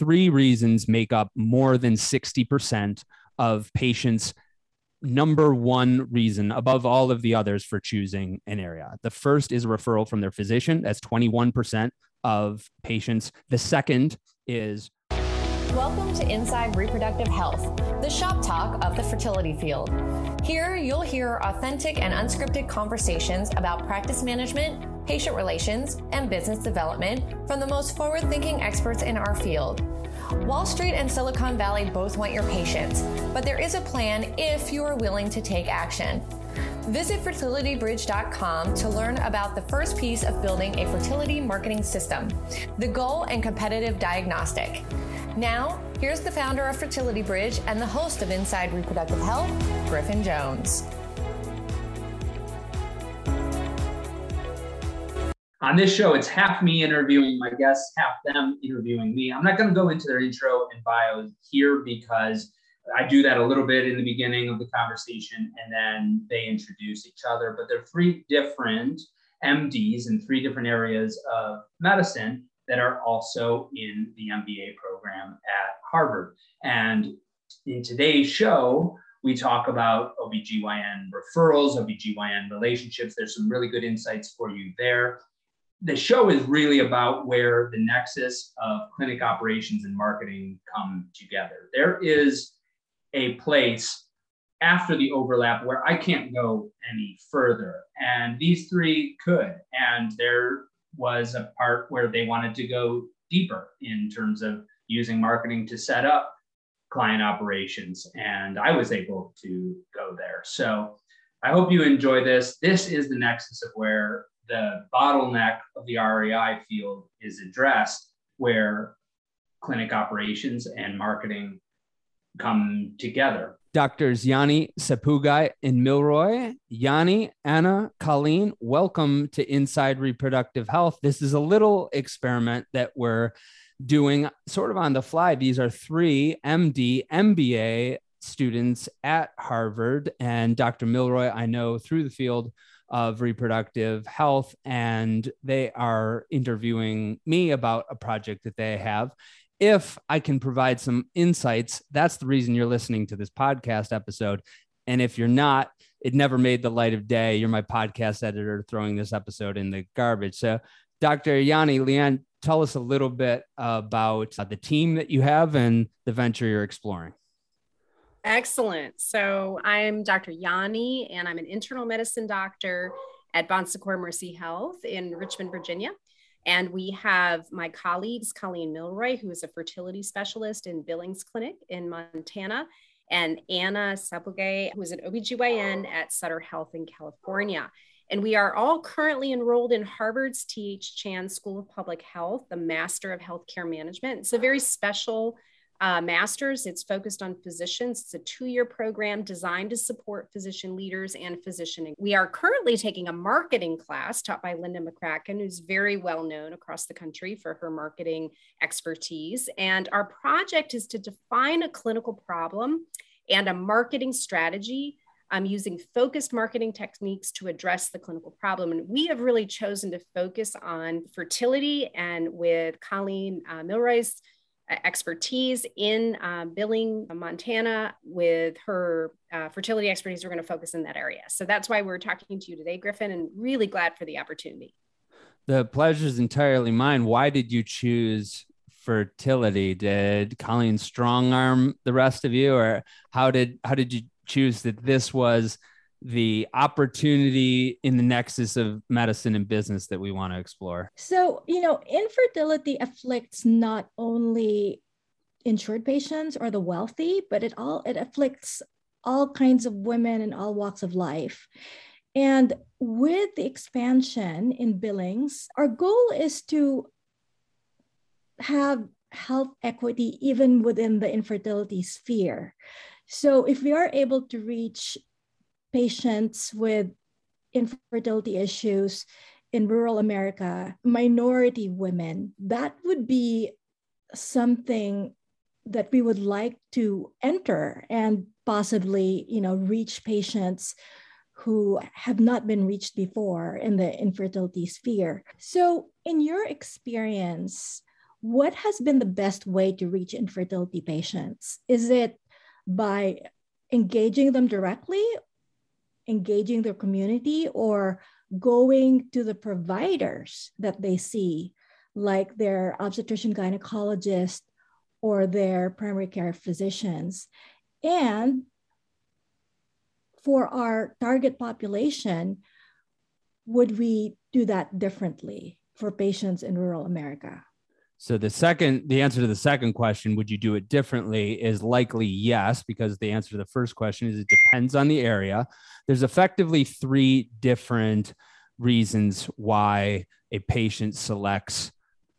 three reasons make up more than 60% of patients' number one reason above all of the others for choosing an area. The first is a referral from their physician. That's 21% of patients. The second is Welcome to Inside Reproductive Health, the shop talk of the fertility field. Here, you'll hear authentic and unscripted conversations about practice management, patient relations, and business development from the most forward thinking experts in our field. Wall Street and Silicon Valley both want your patients, but there is a plan if you are willing to take action. Visit fertilitybridge.com to learn about the first piece of building a fertility marketing system, the goal and competitive diagnostic. Now, here's the founder of Fertility Bridge and the host of Inside Reproductive Health, Griffin Jones. On this show, it's half me interviewing my guests, half them interviewing me. I'm not going to go into their intro and bios here because I do that a little bit in the beginning of the conversation and then they introduce each other. But they're three different MDs in three different areas of medicine that are also in the MBA program at Harvard. And in today's show, we talk about OBGYN referrals, OBGYN relationships. There's some really good insights for you there. The show is really about where the nexus of clinic operations and marketing come together. There is a place after the overlap where I can't go any further. And these three could. And they're was a part where they wanted to go deeper in terms of using marketing to set up client operations. And I was able to go there. So I hope you enjoy this. This is the nexus of where the bottleneck of the REI field is addressed, where clinic operations and marketing come together. Doctors Yanni Sapugai and Milroy. Yanni, Anna, Colleen, welcome to Inside Reproductive Health. This is a little experiment that we're doing sort of on the fly. These are three MD, MBA students at Harvard. And Dr. Milroy, I know through the field of reproductive health, and they are interviewing me about a project that they have if I can provide some insights, that's the reason you're listening to this podcast episode. And if you're not, it never made the light of day. You're my podcast editor throwing this episode in the garbage. So, Dr. Yanni Leanne, tell us a little bit about uh, the team that you have and the venture you're exploring. Excellent. So, I'm Dr. Yanni, and I'm an internal medicine doctor at Bon Secours Mercy Health in Richmond, Virginia. And we have my colleagues, Colleen Milroy, who is a fertility specialist in Billings Clinic in Montana, and Anna Sapugay, who is an OBGYN at Sutter Health in California. And we are all currently enrolled in Harvard's T.H. Chan School of Public Health, the Master of Healthcare Management. It's a very special uh, master's. It's focused on physicians. It's a two year program designed to support physician leaders and physician. We are currently taking a marketing class taught by Linda McCracken, who's very well known across the country for her marketing expertise. And our project is to define a clinical problem and a marketing strategy um, using focused marketing techniques to address the clinical problem. And we have really chosen to focus on fertility and with Colleen uh, Milroy's expertise in uh, Billings Montana with her uh, fertility expertise. We're going to focus in that area. So that's why we're talking to you today, Griffin, and really glad for the opportunity. The pleasure is entirely mine. Why did you choose fertility? Did Colleen strong arm the rest of you, or how did how did you choose that this was the opportunity in the nexus of medicine and business that we want to explore? So, you know, infertility afflicts not only insured patients or the wealthy, but it all it afflicts all kinds of women in all walks of life. And with the expansion in Billings, our goal is to have health equity even within the infertility sphere. So if we are able to reach patients with infertility issues in rural America, minority women, that would be something that we would like to enter and possibly, you know, reach patients who have not been reached before in the infertility sphere. So, in your experience, what has been the best way to reach infertility patients? Is it by engaging them directly, engaging their community, or going to the providers that they see, like their obstetrician gynecologist or their primary care physicians? And for our target population, would we do that differently for patients in rural America? So the second, the answer to the second question, would you do it differently, is likely yes, because the answer to the first question is it depends on the area. There's effectively three different reasons why a patient selects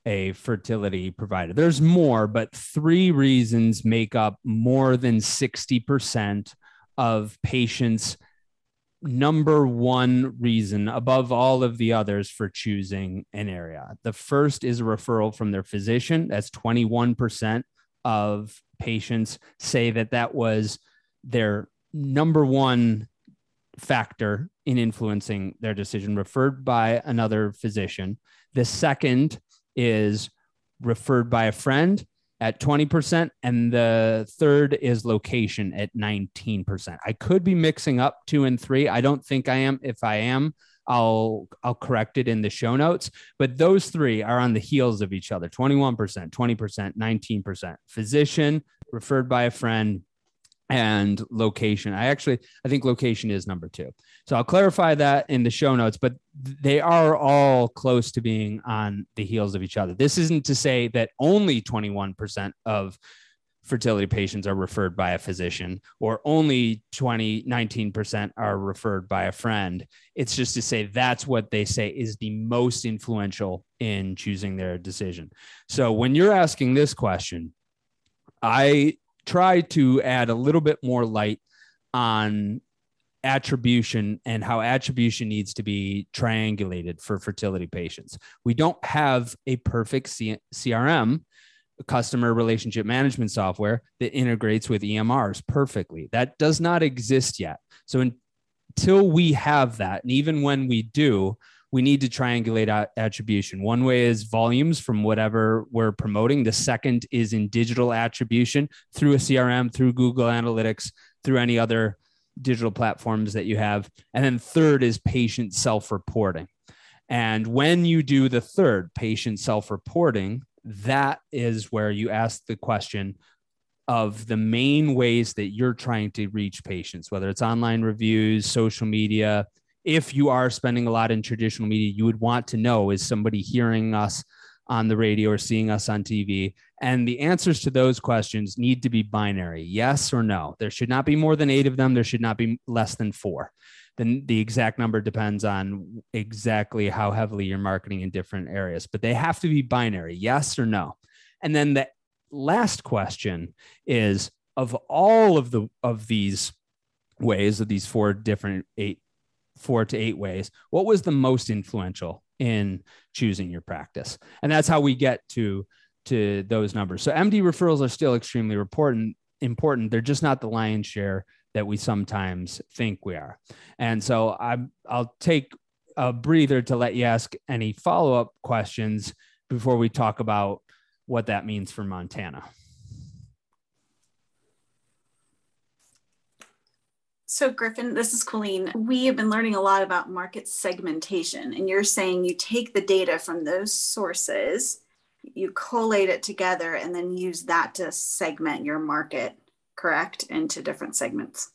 a fertility provider. There's more, but three reasons make up more than 60% of patients' number one reason above all of the others for choosing an area. The first is a referral from their physician. That's 21% of patients say that that was their number one factor in influencing their decision, referred by another physician. The second is referred by a friend at 20% and the third is location at 19%. I could be mixing up 2 and 3. I don't think I am. If I am, I'll I'll correct it in the show notes, but those 3 are on the heels of each other. 21%, 20%, 19%. Physician referred by a friend and location. I actually I think location is number 2. So I'll clarify that in the show notes, but they are all close to being on the heels of each other. This isn't to say that only 21% of fertility patients are referred by a physician or only 20 19% are referred by a friend it's just to say that's what they say is the most influential in choosing their decision so when you're asking this question i try to add a little bit more light on attribution and how attribution needs to be triangulated for fertility patients. We don't have a perfect C- CRM, customer relationship management software, that integrates with EMRs perfectly. That does not exist yet. So until we have that, and even when we do, we need to triangulate attribution. One way is volumes from whatever we're promoting. The second is in digital attribution through a CRM, through Google Analytics, through any other digital platforms that you have. And then third is patient self reporting. And when you do the third, patient self reporting, that is where you ask the question of the main ways that you're trying to reach patients, whether it's online reviews, social media. If you are spending a lot in traditional media, you would want to know is somebody hearing us on the radio or seeing us on TV? And the answers to those questions need to be binary yes or no. There should not be more than eight of them, there should not be less than four. Then the exact number depends on exactly how heavily you're marketing in different areas, but they have to be binary yes or no. And then the last question is of all of the of these ways of these four different eight four to eight ways what was the most influential in choosing your practice. And that's how we get to to those numbers. So MD referrals are still extremely important important. They're just not the lion's share that we sometimes think we are. And so I'm I'll take a breather to let you ask any follow-up questions before we talk about what that means for Montana. So, Griffin, this is Colleen. We have been learning a lot about market segmentation, and you're saying you take the data from those sources, you collate it together, and then use that to segment your market, correct, into different segments.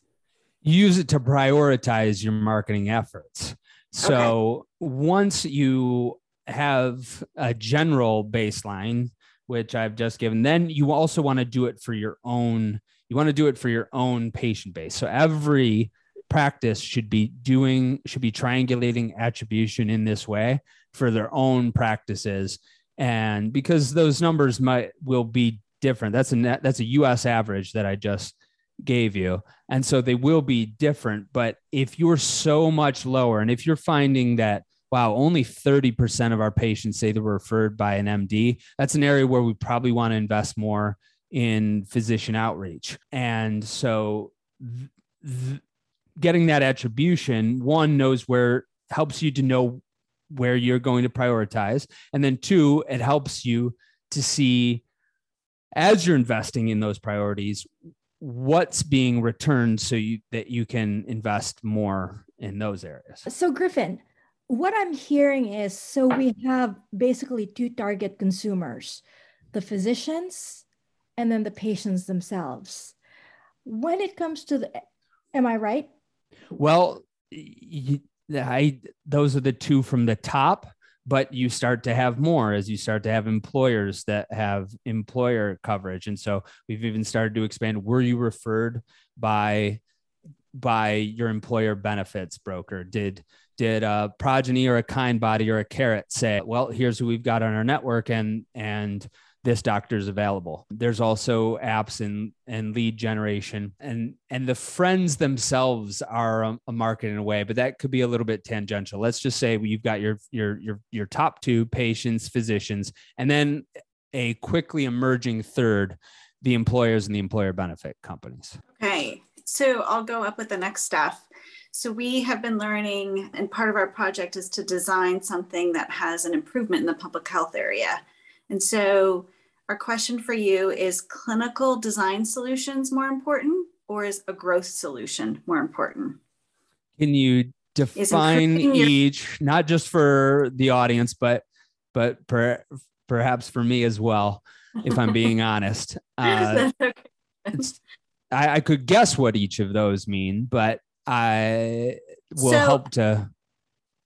Use it to prioritize your marketing efforts. So, okay. once you have a general baseline, which I've just given, then you also want to do it for your own you want to do it for your own patient base. So every practice should be doing should be triangulating attribution in this way for their own practices. And because those numbers might will be different. That's a net that's a us average that i just gave you. And so they will be different but if you're so much lower and if you're finding that wow only 30% of our patients say they were referred by an md that's an area where we probably want to invest more in physician outreach. And so th- th- getting that attribution, one knows where helps you to know where you're going to prioritize. And then two, it helps you to see as you're investing in those priorities what's being returned so you that you can invest more in those areas so griffin what i'm hearing is so we have basically two target consumers the physicians and then the patients themselves. When it comes to the am i right? Well I those are the two from the top but you start to have more as you start to have employers that have employer coverage. And so we've even started to expand were you referred by by your employer benefits broker? Did did a Progyny or a Kindbody or a Carrot say well here's who we've got on our network and and this doctor is available. There's also apps and and lead generation and and the friends themselves are a, a, market in a way, but that could be a little bit tangential. Let's just say you've got your your your your top two patients, physicians, and then a quickly emerging third, the employers and the employer benefit companies. Okay, so I'll go up with the next stuff. So we have been learning, and part of our project is to design something that has an improvement in the public health area. And so our question for you is clinical design solutions more important or is a growth solution more important? Can you define each, your- not just for the audience, but but per, perhaps for me as well, if I'm being honest. Uh, okay. I, I, could guess what each of those mean, but I will so, help to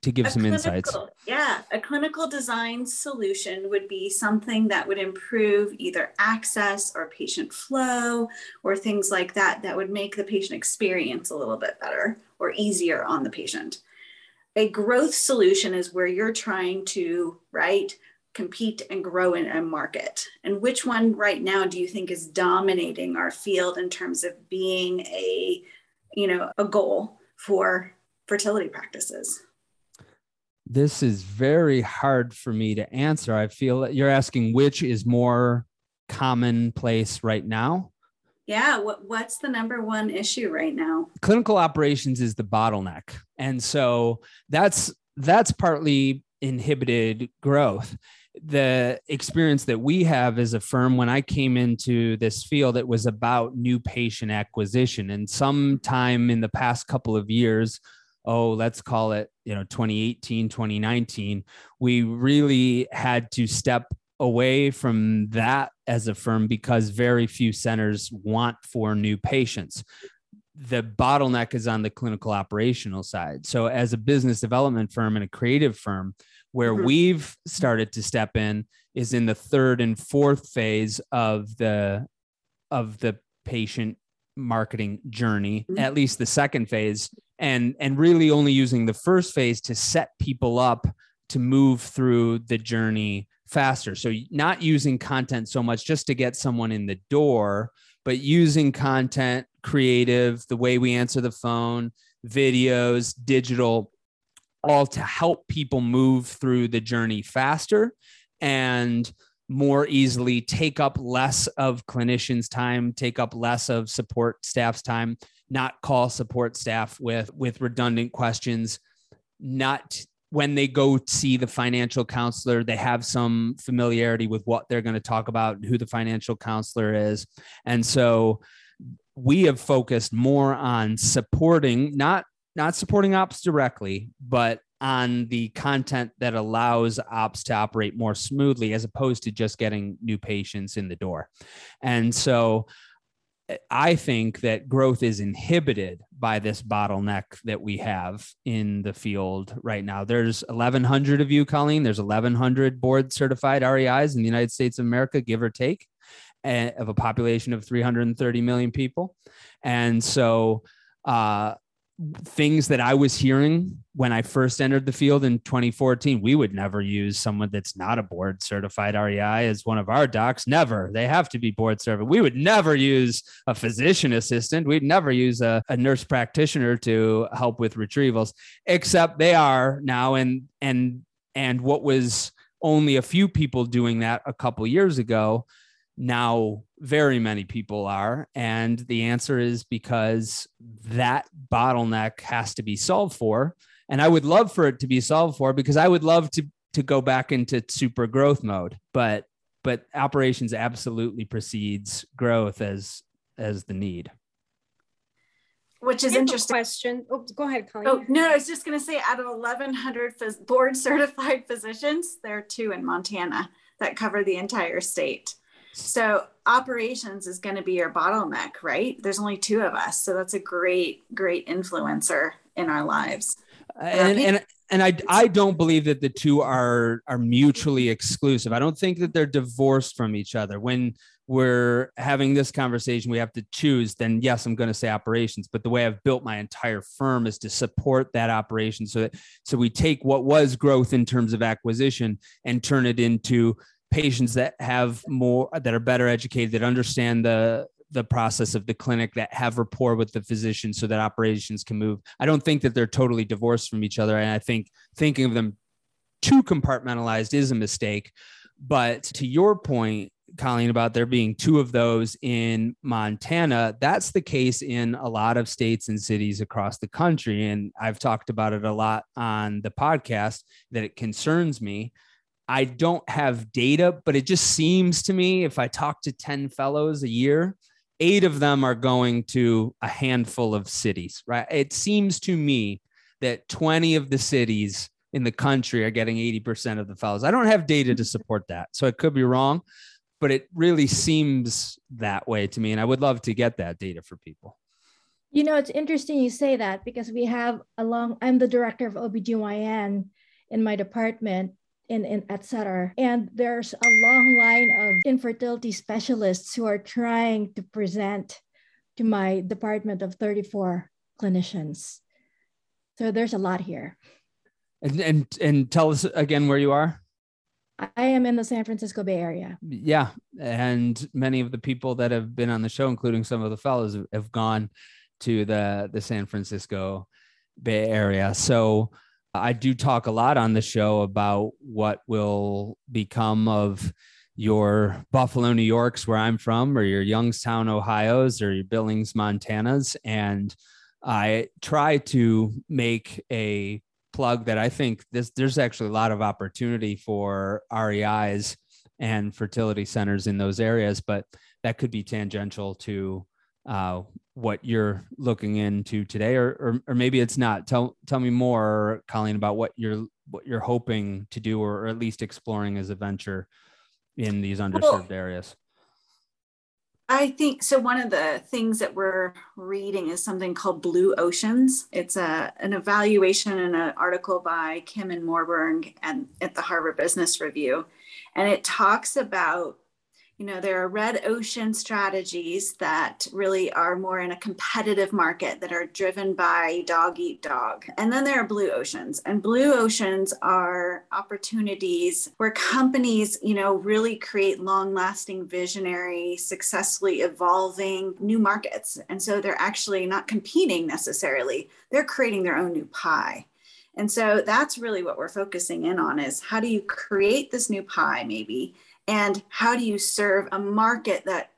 to give some insights. Yeah, a clinical design solution would be something that would improve either access or patient flow or things like that that would make the patient experience a little bit better or easier on the patient. A growth solution is where you're trying to, right, compete and grow in a market. And which one right now do you think is dominating our field in terms of being a, you know, a goal for fertility practices? This is very hard for me to answer. I feel that you're asking which is more commonplace right now. Yeah, what, what's the number one issue right now? Clinical operations is the bottleneck. And so that's that's partly inhibited growth. The experience that we have as a firm when I came into this field, it was about new patient acquisition. And sometime in the past couple of years, oh, let's call it, you know, 2018, 2019, we really had to step away from that as a firm because very few centers want for new patients. The bottleneck is on the clinical operational side. So, as a business development firm and a creative firm, where mm-hmm. we've started to step in is in the third and fourth phase of the of the patient marketing journey mm-hmm. at least the second phase and and really only using the first phase to set people up to move through the journey faster. So not using content so much just to get someone in the door but using content creative the way we answer the phone videos digital all to help people move through the journey faster and more easily take up less of clinicians time take up less of support staff's time not call support staff with with redundant questions not when they go see the financial counselor they have some familiarity with what they're going to talk about who the financial counselor is and so we have focused more on supporting not not supporting ops directly but on the content that allows ops to operate more smoothly as opposed to just getting new patients in the door. And so I think that growth is inhibited by this bottleneck that we have in the field right now. There's 1,100 of you, Colleen. There's 1,100 board certified REIs in the United States of America, give or take, eh, of a population of 330 million people. And so, uh, things that I was hearing when I first entered the field in 2014. We would never use someone that's not a board certified REI as one of our docs. Never. They have to be board certified. We would never use a physician assistant. We'd never use a, a nurse practitioner to help with retrievals, except they are now. And and and what was only a few people doing that a couple years ago now very many people are and the answer is because that bottleneck has to be solved for and i would love for it to be solved for because i would love to to go back into super growth mode but but operations absolutely precedes growth as as the need which is interesting. question. Oh, go ahead, Colleen. Oh, no, I was just going to say out of 1,100 phys- board certified physicians, there are two in Montana that cover the entire state. So operations is going to be your bottleneck, right? There's only two of us. So that's a great, great influencer in our lives. Uh, and, and, and I, I don't believe that the two are are mutually exclusive. I don't think that they're divorced from each other. When we're having this conversation, we have to choose. Then yes, I'm going to say operations. But the way I've built my entire firm is to support that operation. So that so we take what was growth in terms of acquisition and turn it into patients that have more that are better educated that understand the the process of the clinic that have rapport with the physician so that operations can move. I don't think that they're totally divorced from each other. And I think thinking of them too compartmentalized is a mistake. But to your point, Colleen, about there being two of those in Montana, that's the case in a lot of states and cities across the country. And I've talked about it a lot on the podcast that it concerns me. I don't have data, but it just seems to me if I talk to 10 fellows a year, eight of them are going to a handful of cities, right? It seems to me that 20 of the cities in the country are getting 80% of the fellows. I don't have data to support that. So it could be wrong, but it really seems that way to me. And I would love to get that data for people. You know, it's interesting you say that because we have along, I'm the director of OBGYN in my department in, in et cetera. And there's a long line of infertility specialists who are trying to present to my department of 34 clinicians. So there's a lot here. And and and tell us again where you are. I am in the San Francisco Bay Area. Yeah, and many of the people that have been on the show, including some of the fellows, have gone to the the San Francisco Bay Area. So I do talk a lot on the show about what will become of your Buffalo, New York's, where I'm from, or your Youngstown, Ohio's, or your Billings, Montana's. And I try to make a plug that I think this, there's actually a lot of opportunity for REIs and fertility centers in those areas, but that could be tangential to uh, what you're looking into today, or, or, or maybe it's not. Tell tell me more, Colleen, about what you're what you're hoping to do, or, or at least exploring as a venture in these underserved areas. I think so. One of the things that we're reading is something called Blue Oceans. It's a an evaluation and an article by Kim and Mauborgne and at the Harvard Business Review, and it talks about you know there are red ocean strategies that really are more in a competitive market that are driven by dog eat dog. And then there are blue oceans. And blue oceans are opportunities where companies you know really create long lasting visionary successfully evolving new markets. And so they're actually not competing necessarily. They're creating their own new pie. And so that's really what we're focusing in on is how do you create this new pie maybe and how do you serve a market that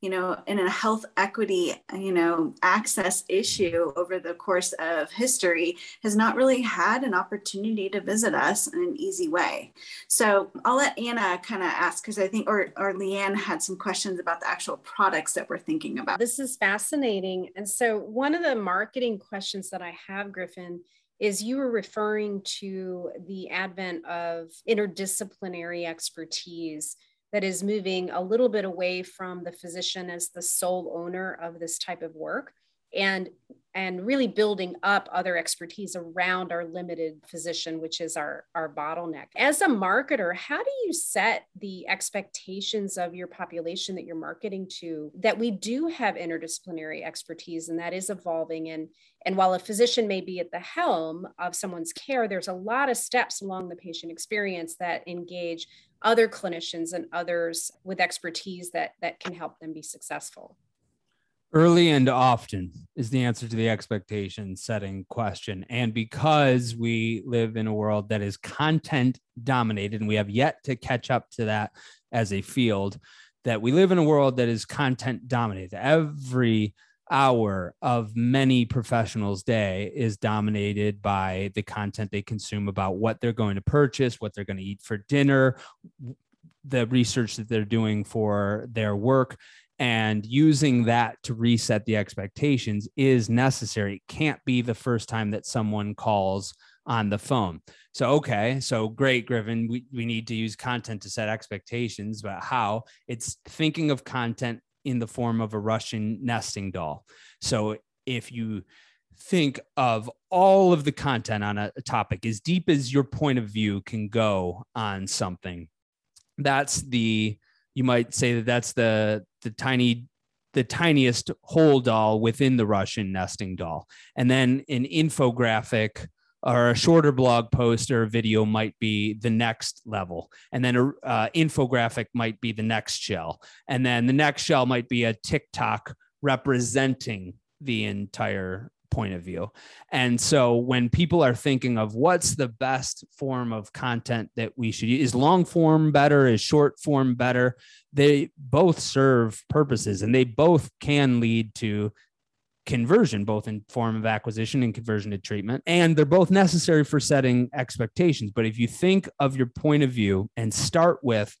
you know in a health equity you know access issue over the course of history has not really had an opportunity to visit us in an easy way? So i'll let anna kind of ask because i think or, or leanne had some questions about the actual products that we're thinking about. This is fascinating. And so one of the marketing questions that i have griffin is you were referring to the advent of interdisciplinary expertise that is moving a little bit away from the physician as the sole owner of this type of work. And and really building up other expertise around our limited physician which is our our bottleneck. As a marketer how do you set the expectations of your population that you're marketing to that we do have interdisciplinary expertise and that is evolving? And and while a physician may be at the helm of someone's care there's a lot of steps along the patient experience that engage other clinicians and others with expertise that that can help them be successful Early and often is the answer to the expectation setting question. And because we live in a world that is content dominated, and we have yet to catch up to that as a field, that we live in a world that is content dominated. Every hour of many professionals' day is dominated by the content they consume about what they're going to purchase, what they're going to eat for dinner, the research that they're doing for their work and using that to reset the expectations is necessary. It can't be the first time that someone calls on the phone. So, okay, so great, Griffin. We, we need to use content to set expectations, but how? It's thinking of content in the form of a Russian nesting doll. So, if you think of all of the content on a, a topic as deep as your point of view can go on something, that's the you might say that that's the the tiny the tiniest whole doll within the Russian nesting doll. And then an infographic or a shorter blog post or video might be the next level. And then a uh, infographic might be the next shell. And then the next shell might be a TikTok representing the entire point of view. And so when people are thinking of what's the best form of content that we should use, is long form better, is short form better? They both serve purposes and they both can lead to conversion, both in form of acquisition and conversion to treatment. And they're both necessary for setting expectations. But if you think of your point of view and start with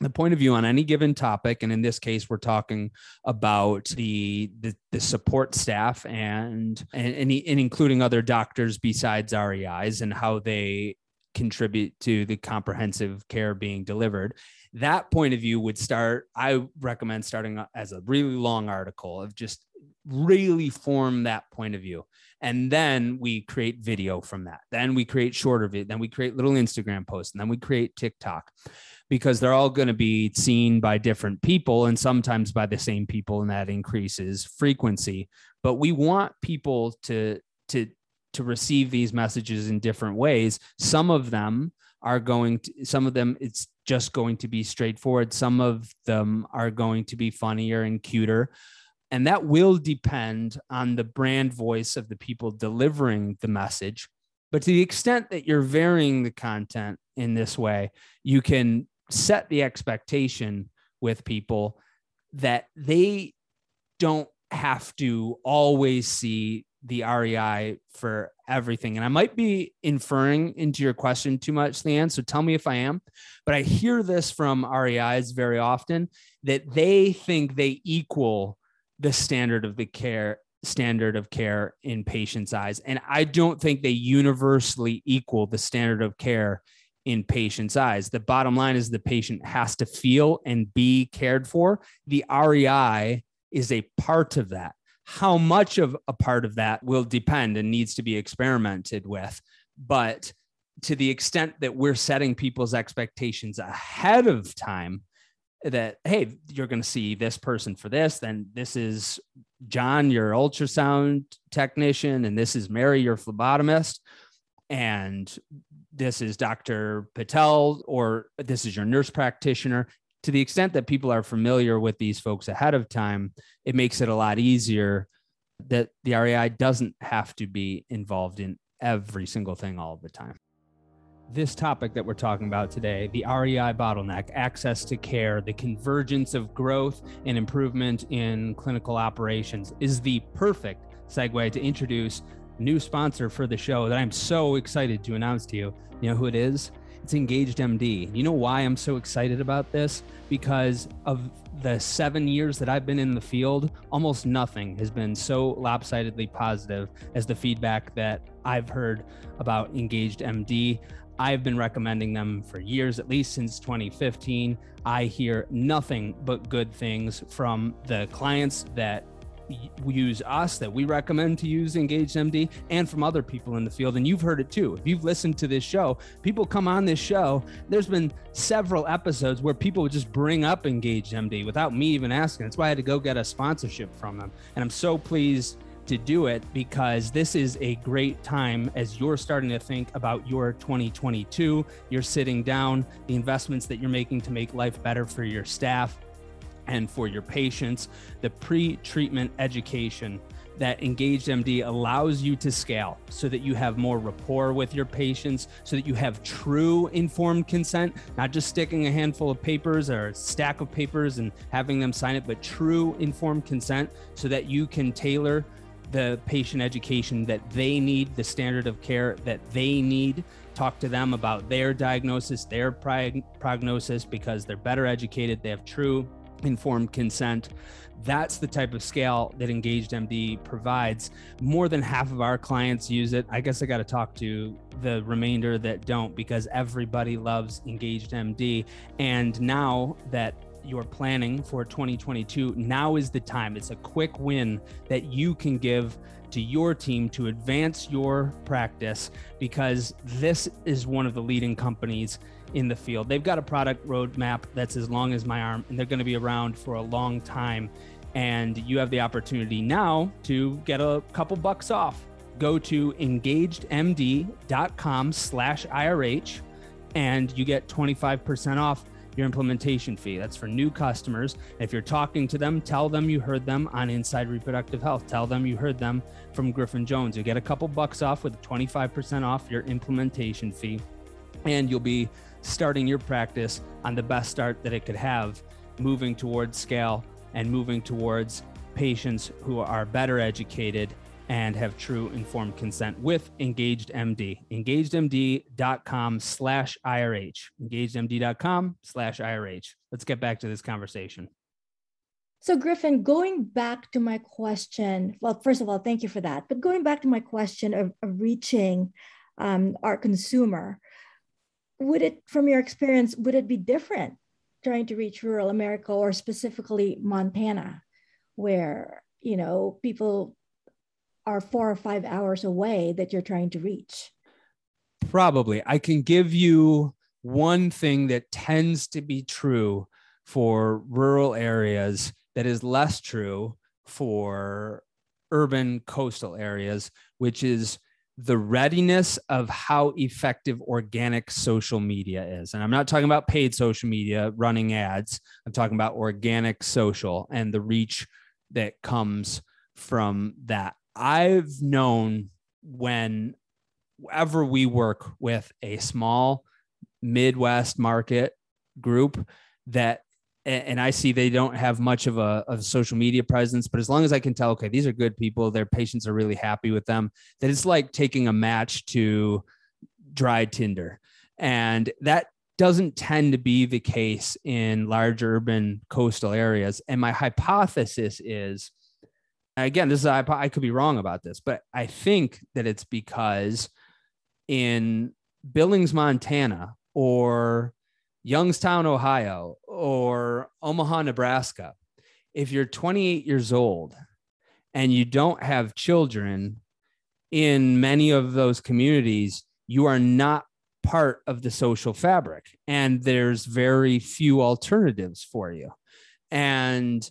the point of view on any given topic and in this case we're talking about the the, the support staff and, and and including other doctors besides reis and how they contribute to the comprehensive care being delivered. That point of view would start i recommend starting as a really long article of just really form that point of view and then we create video from that. Then we create shorter video then we create little instagram posts and then we create tiktok because they're all going to be seen by different people and sometimes by the same people and that increases frequency. But we want people to to to receive these messages in different ways. Some of them are going to some of them it's just going to be straightforward. Some of them are going to be funnier and cuter and that will depend on the brand voice of the people delivering the message but to the extent that you're varying the content in this way you can set the expectation with people that they don't have to always see the REI for everything. And I might be inferring into your question too much, Leanne. So tell me if I am. But I hear this from REIs very often that they think they equal the standard of the care standard of care in patients' eyes. And I don't think they universally equal the standard of care in patients' eyes. The bottom line is the patient has to feel and be cared for. The REI is a part of that. How much of a part of that will depend and needs to be experimented with. But to the extent that we're setting people's expectations ahead of time, that hey you're going to see this person for this then this is john your ultrasound technician and this is mary your phlebotomist and this is Dr. Patel or this is your nurse practitioner. To the extent that people are familiar with these folks ahead of time, it makes it a lot easier that the REI doesn't have to be involved in every single thing all the time. This topic that we're talking about today, the REI bottleneck, access to care, the convergence of growth and improvement in clinical operations, is the perfect segue to introduce new sponsor for the show that I'm so excited to announce to you. You know who it is? It's Engaged MD. You know why I'm so excited about this? Because of the seven years that I've been in the field, almost nothing has been so lopsidedly positive as the feedback that I've heard about Engaged MD. I've been recommending them for years, at least since 2015. I hear nothing but good things from the clients that use us that we recommend to use Engaged MD and from other people in the field. And you've heard it too. If you've listened to this show, people come on this show. There's been several episodes where people would just bring up Engaged MD without me even asking. That's why I had to go get a sponsorship from them. And I'm so pleased to do it because this is a great time as you're starting to think about your 2022. You're sitting down, the investments that you're making to make life better for your staff and for your patients, the pre treatment education that Engaged MD allows you to scale so that you have more rapport with your patients, so that you have true informed consent, not just sticking a handful of papers or a stack of papers and having them sign it, but true informed consent so that you can tailor the patient education that they need, the standard of care that they need talk to them about their diagnosis, their prognosis, because they're better educated, they have true informed consent. That's the type of scale that Engaged MD provides. More than half of our clients use it. I guess I got to talk to the remainder that don't because everybody loves Engaged MD. And now that you're planning for 2022, now is the time. It's a quick win that you can give to your team to advance your practice because this is one of the leading companies in the field. They've got a product roadmap that's as long as my arm, and they're going to be around for a long time. And you have the opportunity now to get a couple bucks off. Go to engagedmd.com slash IRH and you get 25% off your implementation fee. That's for new customers. If you're talking to them, tell them you heard them on Inside Reproductive Health. Tell them you heard them from Griffin Jones. You get a couple bucks off with 25% off your implementation fee, and you'll be starting your practice on the best start that it could have, moving towards scale and moving towards patients who are better educated and have true informed consent with Engaged MD. EngagedMD.com slash IRH. EngagedMD.com slash IRH. Let's get back to this conversation. So, Griffin, going back to my question, well, first of all, thank you for that. But going back to my question of, of reaching um, our consumer, would it, from your experience, would it be different trying to reach rural America or specifically Montana, where you know people are four or five hours away that you're trying to reach? Probably. I can give you one thing that tends to be true for rural areas that is less true for urban coastal areas, which is the readiness of how effective organic social media is. And I'm not talking about paid social media running ads, I'm talking about organic social and the reach that comes from that. I've known when whenever we work with a small Midwest market group that and I see they don't have much of a of social media presence, but as long as I can tell, okay, these are good people, their patients are really happy with them, that it's like taking a match to dry tinder. And that doesn't tend to be the case in large urban coastal areas. And my hypothesis is again, this is I, I could be wrong about this, but I think that it's because in Billings, Montana, or Youngstown, Ohio, or Omaha, Nebraska, if you're 28 years old and you don't have children in many of those communities, you are not part of the social fabric and there's very few alternatives for you. And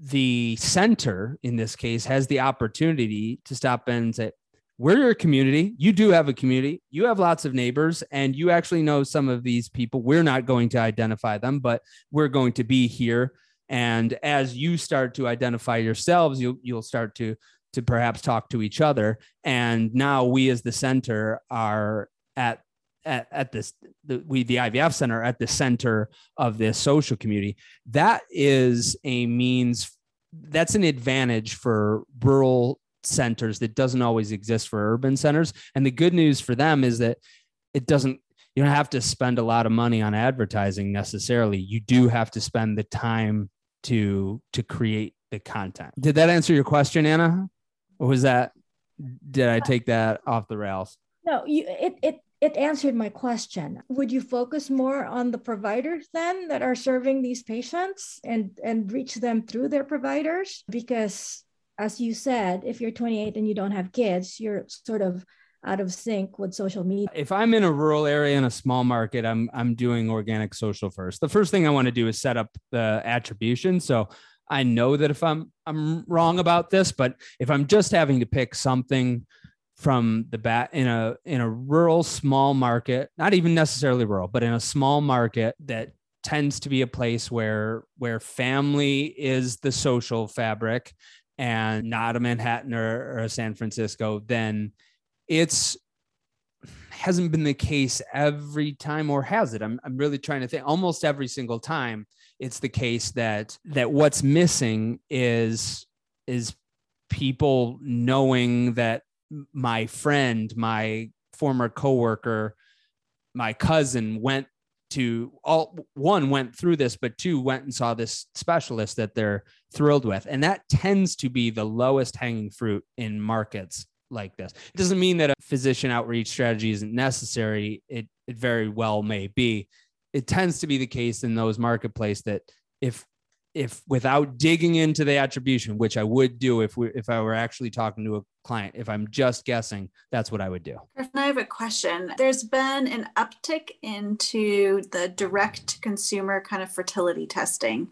the center in this case has the opportunity to stop and say, we're your community. You do have a community. You have lots of neighbors, and you actually know some of these people. We're not going to identify them, but we're going to be here. And as you start to identify yourselves, you'll you'll start to to perhaps talk to each other. And now we, as the center, are at at, at this the, we the IVF center at the center of this social community. That is a means that's an advantage for rural centers that doesn't always exist for urban centers. And the good news for them is that it doesn't you don't have to spend a lot of money on advertising necessarily. You do have to spend the time to to create the content. Did that answer your question, Anna? Or was that did I take that off the rails? No, you it it it answered my question. Would you focus more on the providers then that are serving these patients and and reach them through their providers? Because as you said, if you're 28 and you don't have kids, you're sort of out of sync with social media. If I'm in a rural area in a small market, I'm I'm doing organic social first. The first thing I want to do is set up the attribution. So I know that if I'm I'm wrong about this, but if I'm just having to pick something from the bat in a in a rural small market not even necessarily rural but in a small market that tends to be a place where where family is the social fabric and not a manhattan or, or a san francisco then it's hasn't been the case every time or has it? I'm, I'm really trying to think almost every single time it's the case that that what's missing is is people knowing that my friend, my former coworker, my cousin went to all one went through this, but two went and saw this specialist that they're thrilled with. And that tends to be the lowest hanging fruit in markets like this. It doesn't mean that a physician outreach strategy isn't necessary. It it very well may be. It tends to be the case in those marketplace that if if without digging into the attribution, which I would do if we if I were actually talking to a client, if I'm just guessing, that's what I would do. I have a question. There's been an uptick into the direct consumer kind of fertility testing.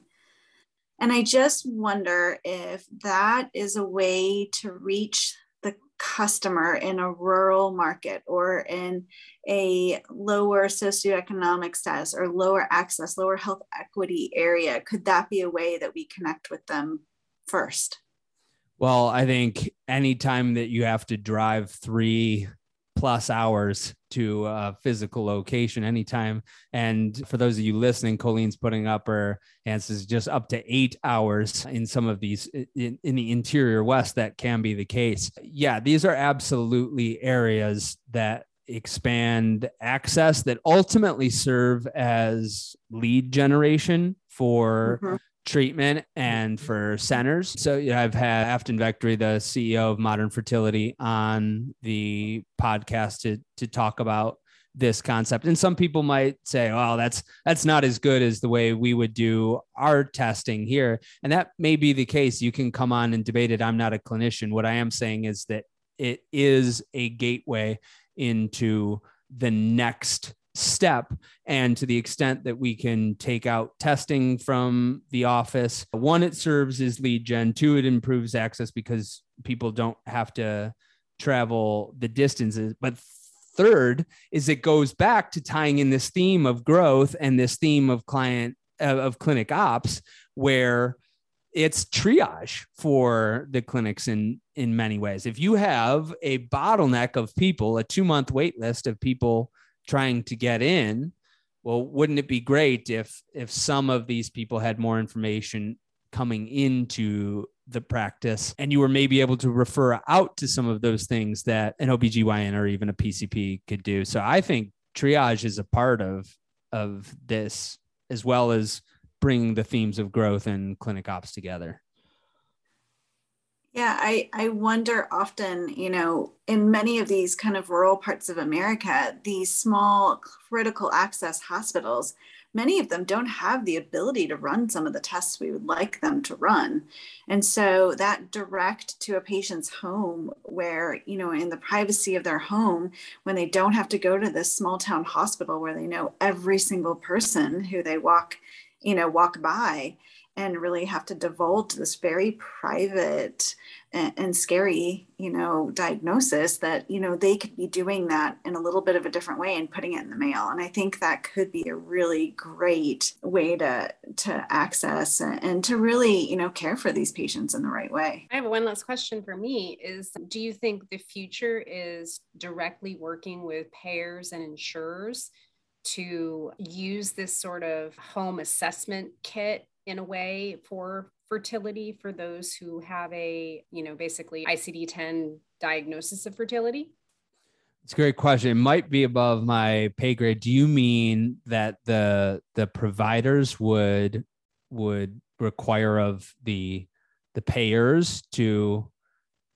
And I just wonder if that is a way to reach customer in a rural market or in a lower socioeconomic status or lower access, lower health equity area? Could that be a way that we connect with them first? Well, I think anytime that you have to drive three plus hours to a physical location anytime. And for those of you listening, Colleen's putting up her answers just up to eight hours in some of these in, in the interior West. That can be the case. Yeah, these are absolutely areas that expand access that ultimately serve as lead generation for mm-hmm treatment and for centers. So I've had Afton Vechery, the CEO of Modern Fertility, on the podcast to to talk about this concept. And some people might say, "Oh, that's that's not as good as the way we would do our testing here." And that may be the case. You can come on and debate it. I'm not a clinician. What I am saying is that it is a gateway into the next step. And to the extent that we can take out testing from the office, one, it serves as lead gen, two, it improves access because people don't have to travel the distances. But third is it goes back to tying in this theme of growth and this theme of client uh, of clinic ops where it's triage for the clinics in in many ways if you have a bottleneck of people a two month wait list of people trying to get in well wouldn't it be great if if some of these people had more information coming into the practice and you were maybe able to refer out to some of those things that an OBGYN or even a PCP could do. So I think triage is a part of of this as well as bringing the themes of growth and clinic ops together. Yeah, I, I wonder often, you know, in many of these kind of rural parts of America, these small critical access hospitals, many of them don't have the ability to run some of the tests we would like them to run. And so that direct to a patient's home where, you know, in the privacy of their home, when they don't have to go to this small town hospital where they know every single person who they walk, you know, walk by, and really have to divulge this very private and, and, scary you know diagnosis that you know they could be doing that in a little bit of a different way and putting it in the mail. And i think that could be a really great way to to access and to really you know care for these patients in the right way. I have one last question for me is do you think the future is directly working with payers and insurers to use this sort of home assessment kit in a way for fertility for those who have a, you know, basically ICD 10 diagnosis of fertility? It's a great question. It might be above my pay grade. Do you mean that the the providers would would require of the the payers to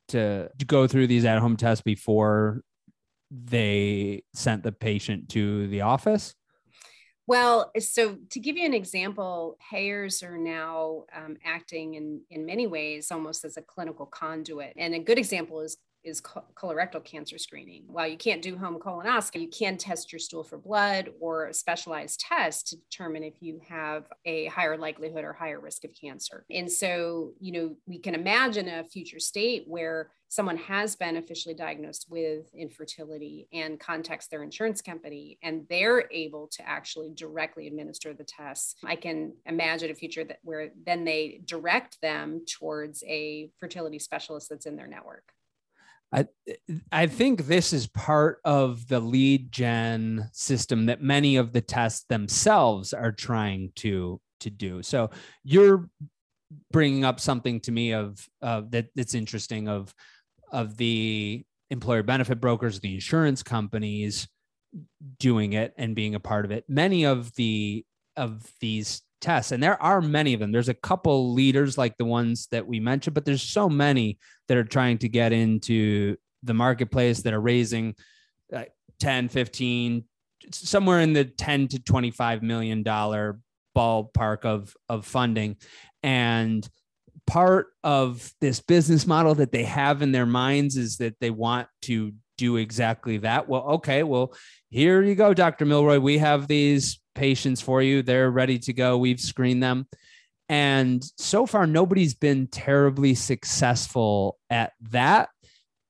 to, to go through these at home tests before they sent the patient to the office? Well, so to give you an example, payers are now um, acting in, in many ways almost as a clinical conduit. And a good example is is colorectal cancer screening. While you can't do home colonoscopy, you can test your stool for blood or a specialized test to determine if you have a higher likelihood or higher risk of cancer. And so, you know, we can imagine a future state where someone has been officially diagnosed with infertility and contacts their insurance company and they're able to actually directly administer the tests i can imagine a future that where then they direct them towards a fertility specialist that's in their network I I think this is part of the lead gen system that many of the tests themselves are trying to to do. So you're bringing up something to me of uh, that that's interesting of of the employer benefit brokers, the insurance companies doing it and being a part of it. Many of the of these tests, and there are many of them. There's a couple leaders like the ones that we mentioned, but there's so many that are trying to get into the marketplace that are raising uh, 10, 15, somewhere in the 10 to 25 million dollar ballpark of of funding. And part of this business model that they have in their minds is that they want to do exactly that. Well okay well here you go dr milroy. We have these patients for you. They're ready to go. We've screened them. And so far nobody's been terribly successful at that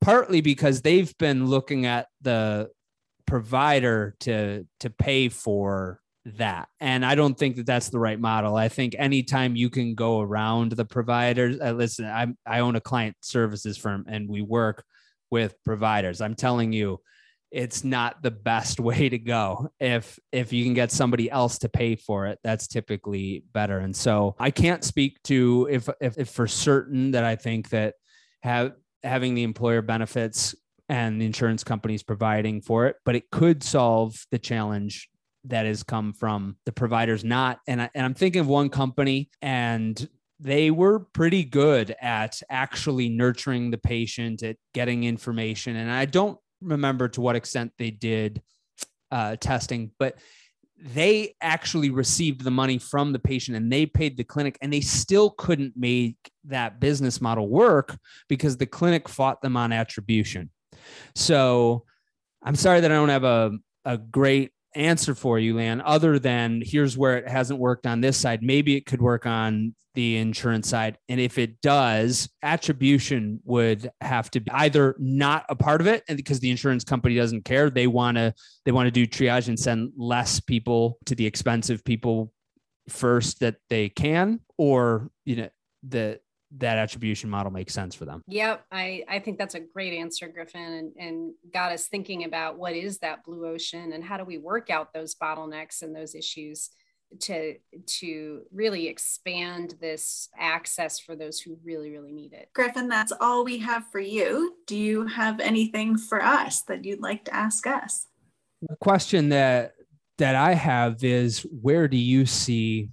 partly because they've been looking at the provider to to pay for that. And i don't think that that's the right model. I think anytime you can go around the providers uh, listen i i own a client services firm and we work with providers. I'm telling you it's not the best way to go if if you can get somebody else to pay for it that's typically better and so i can't speak to if if, if for certain that i think that have having the employer benefits and the insurance companies providing for it, but it could solve the challenge that has come from the providers not. And, I, and I'm thinking of one company and they were pretty good at actually nurturing the patient, at getting information. And I don't remember to what extent they did uh, testing, but they actually received the money from the patient and they paid the clinic and they still couldn't make that business model work because the clinic fought them on attribution. So I'm sorry that I don't have a, a great answer for you, Lan, other than here's where it hasn't worked on this side. Maybe it could work on the insurance side. And if it does, attribution would have to be either not a part of it, and because the insurance company doesn't care, they want to they want to do triage and send less people to the expensive people first that they can, or you know, the that attribution model makes sense for them. Yep. I, I think that's a great answer, Griffin, and, and got us thinking about what is that blue ocean and how do we work out those bottlenecks and those issues to to really expand this access for those who really really need it griffin that's all we have for you do you have anything for us that you'd like to ask us the question that that i have is where do you see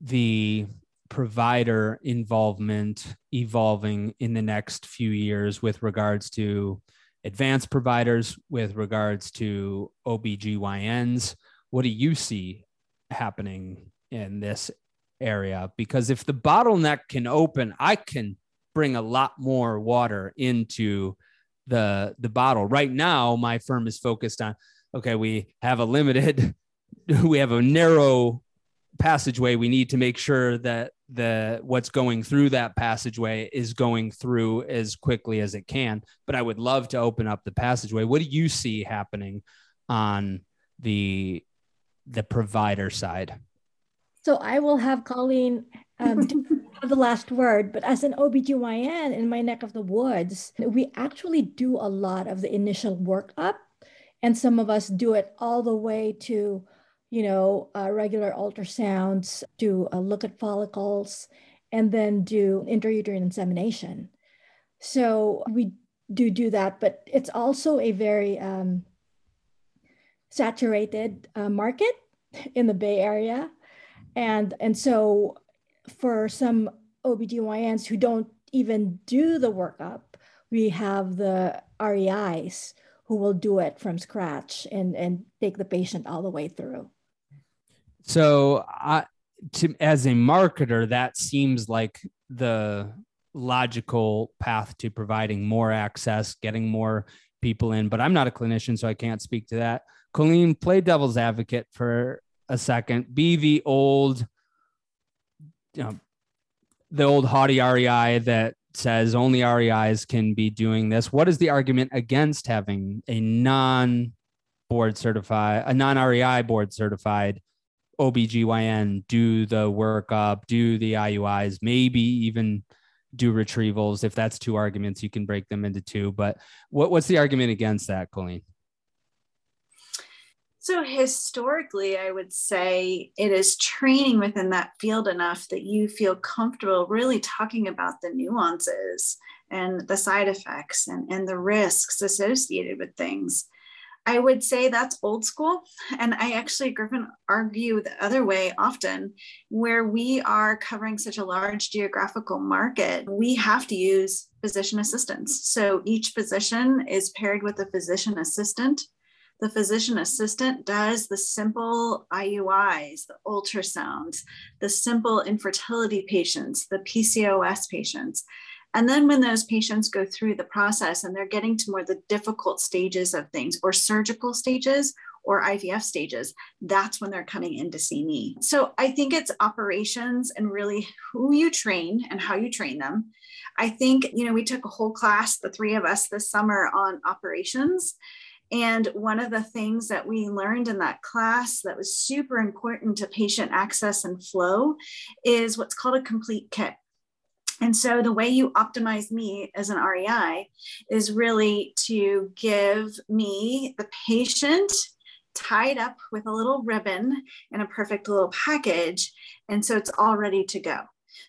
the provider involvement evolving in the next few years with regards to advanced providers, with regards to OBGYNs? What do you see happening in this area? Because if the bottleneck can open, I can bring a lot more water into the the bottle. Right now, my firm is focused on okay, we have a limited, we have a narrow passageway. We need to make sure that the what's going through that passageway is going through as quickly as it can. But i would love to open up the passageway. What do you see happening on the the provider side? So i will have colleen um, have the last word but as an obgyn in my neck of the woods we actually do a lot of the initial workup and some of us do it all the way to you know, uh, regular ultrasounds, do a look at follicles, and then do intrauterine insemination. So we do do that, but it's also a very um, saturated uh, market in the Bay Area. And, and so for some OBGYNs who don't even do the workup, we have the REIs who will do it from scratch and, and take the patient all the way through. So, I, to, as a marketer, that seems like the logical path to providing more access, getting more people in. But I'm not a clinician, so I can't speak to that. Colleen, play devil's advocate for a second. Be the old, you know, the old haughty REI that says only REIs can be doing this. What is the argument against having a non board certified, a non REI board certified OBGYN do the workup, do the IUIs, maybe even do retrievals. If that's two arguments, you can break them into two. But what, what's the argument against that, Colleen? So, historically, I would say it is training within that field enough that you feel comfortable really talking about the nuances and the side effects and, and the risks associated with things. I would say that's old school. And I actually, Griffin, argue the other way often, where we are covering such a large geographical market, we have to use physician assistants. So each physician is paired with a physician assistant. The physician assistant does the simple IUIs, the ultrasounds, the simple infertility patients, the PCOS patients. And then when those patients go through the process and they're getting to more the difficult stages of things or surgical stages or IVF stages, that's when they're coming in to see me. So I think it's operations and really who you train and how you train them. I think, you know, we took a whole class, the three of us this summer on operations. And one of the things that we learned in that class that was super important to patient access and flow is what's called a complete kit. And so the way you optimize me as an REI is really to give me the patient tied up with a little ribbon in a perfect little package. And so it's all ready to go.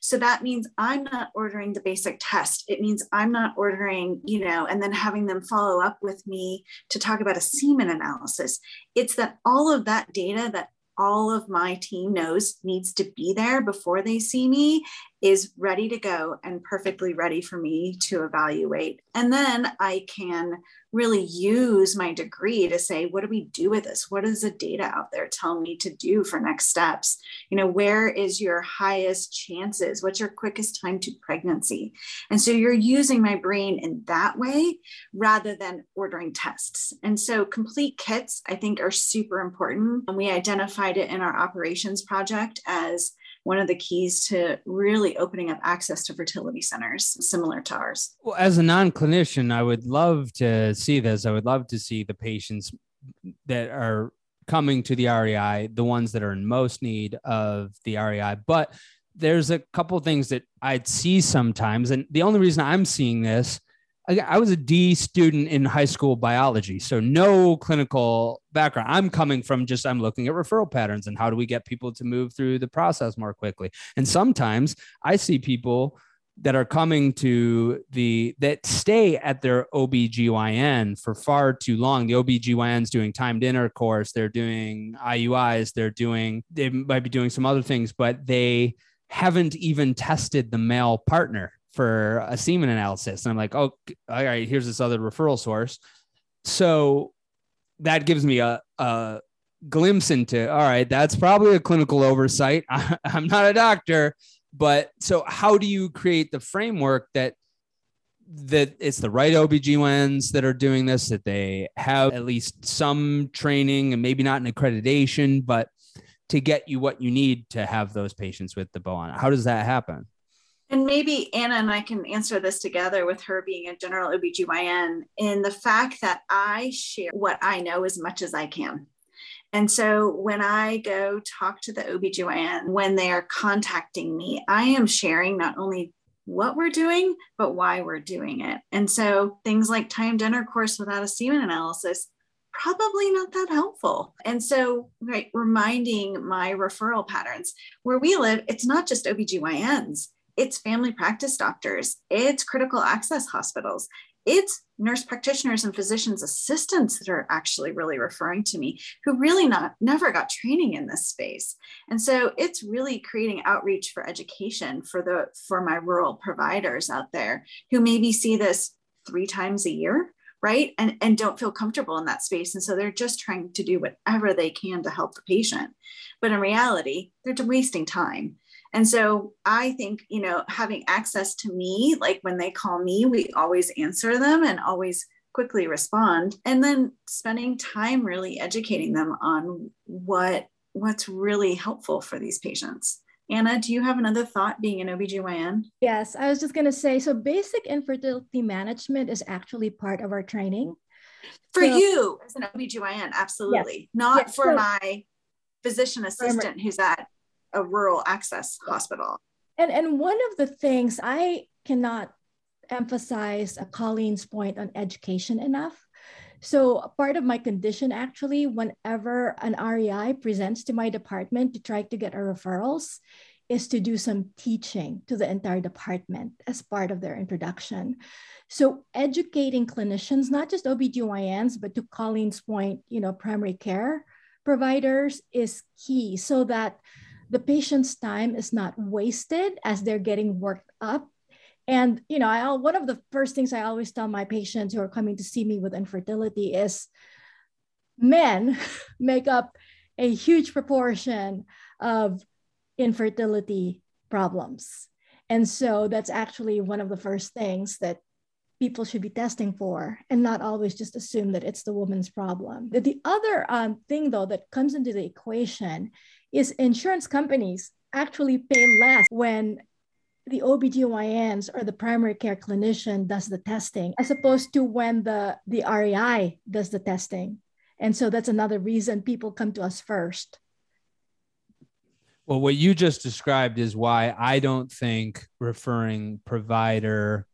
So that means I'm not ordering the basic test. It means I'm not ordering, you know, and then having them follow up with me to talk about a semen analysis. It's that all of that data that all of my team knows needs to be there before they see me is ready to go and perfectly ready for me to evaluate. And then I can really use my degree to say, what do we do with this? What does the data out there tell me to do for next steps? You know, where is your highest chances? What's your quickest time to pregnancy? And so you're using my brain in that way rather than ordering tests. And so complete kits, I think, are super important. And we identified it in our operations project as one of the keys to really opening up access to fertility centers similar to ours. Well, as a non clinician, I would love to see this. I would love to see the patients that are coming to the REI, the ones that are in most need of the REI. But there's a couple things that I'd see sometimes. And the only reason I'm seeing this I was a D student in high school biology, so no clinical background. I'm coming from just I'm looking at referral patterns and how do we get people to move through the process more quickly. And sometimes I see people that are coming to the that stay at their OBGYN for far too long. The OBGYN's doing timed intercourse, they're doing IUIs, they're doing they might be doing some other things, but they haven't even tested the male partner for a semen analysis. And I'm like, oh, all right, here's this other referral source. So that gives me a, a glimpse into, all right, that's probably a clinical oversight. I, I'm not a doctor, but so how do you create the framework that that it's the right OBGYNs that are doing this, that they have at least some training and maybe not an accreditation, but to get you what you need to have those patients with the bow on. How does that happen? And maybe Anna and I can answer this together with her being a general OBGYN in the fact that I share what I know as much as I can. And so when I go talk to the OBGYN, when they are contacting me, I am sharing not only what we're doing, but why we're doing it. And so things like timed intercourse without a semen analysis, probably not that helpful. And so, right, reminding my referral patterns where we live, it's not just OBGYNs it's family practice doctors, it's critical access hospitals, it's nurse practitioners and physicians assistants that are actually really referring to me who really not never got training in this space. And so it's really creating outreach for education for the for my rural providers out there who maybe see this three times a year right? And and don't feel comfortable in that space. And so they're just trying to do whatever they can to help the patient. But in reality they're wasting time and so I think, you know, having access to me, like when they call me, we always answer them and always quickly respond. And then spending time really educating them on what what's really helpful for these patients. Anna, do you have another thought being an OBGYN? Yes, I was just going to say so basic infertility management is actually part of our training. For so, you as an OBGYN, absolutely. Yes, Not yes, for so, my physician assistant who's at a rural access hospital. And and one of the things I cannot emphasize uh, Colleen's point on education enough. So, part of my condition actually, whenever an REI presents to my department to try to get a referrals, is to do some teaching to the entire department as part of their introduction. So educating clinicians, not just OBGYNs, but to Colleen's point, you know, primary care providers is key so that the patient's time is not wasted as they're getting worked up. And you know, I one of the first things I always tell my patients who are coming to see me with infertility is men make up a huge proportion of infertility problems. And so that's actually one of the first things that people should be testing for and not always just assume that it's the woman's problem. The, the other um, thing, though, that comes into the equation is insurance companies actually pay less when the OBGYNs or the primary care clinician does the testing, as opposed to when the, the REI does the testing. And so that's another reason people come to us first. Well, what you just described is why I don't think referring provider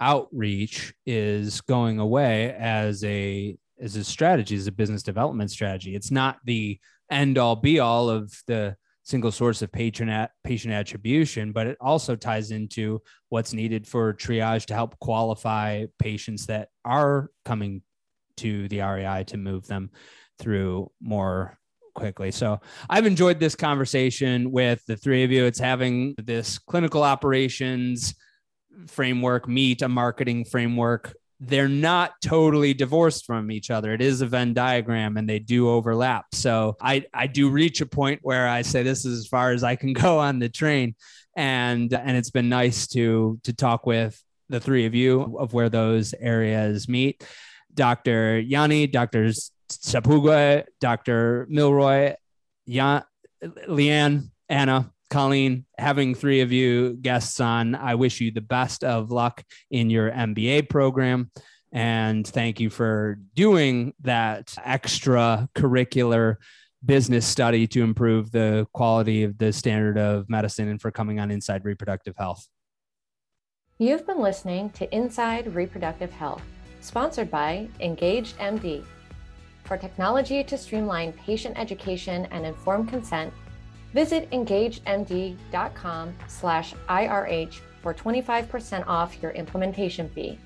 outreach is going away as a as a strategy, as a business development strategy. It's not the end all be all of the single source of patron at, patient attribution, but it also ties into what's needed for triage to help qualify patients that are coming to the REI to move them through more quickly. So I've enjoyed this conversation with the three of you. It's having this clinical operations framework meet a marketing framework. They're not totally divorced from each other. It is a Venn diagram and they do overlap. So I, I do reach a point where I say this is as far as I can go on the train. And and it's been nice to to talk with the three of you of where those areas meet. Dr. Yanni, Dr. Sapugwe, Dr. Milroy, Jan, Leanne, Anna, Colleen, having three of you guests on, I wish you the best of luck in your MBA program. And thank you for doing that extra curricular business study to improve the quality of the standard of medicine and for coming on Inside Reproductive Health. You've been listening to Inside Reproductive Health, sponsored by Engaged MD. For technology to streamline patient education and informed consent, visit engagedmd.com slash IRH for 25% off your implementation fee.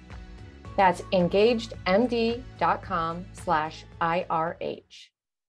That's engagedmd.com slash IRH.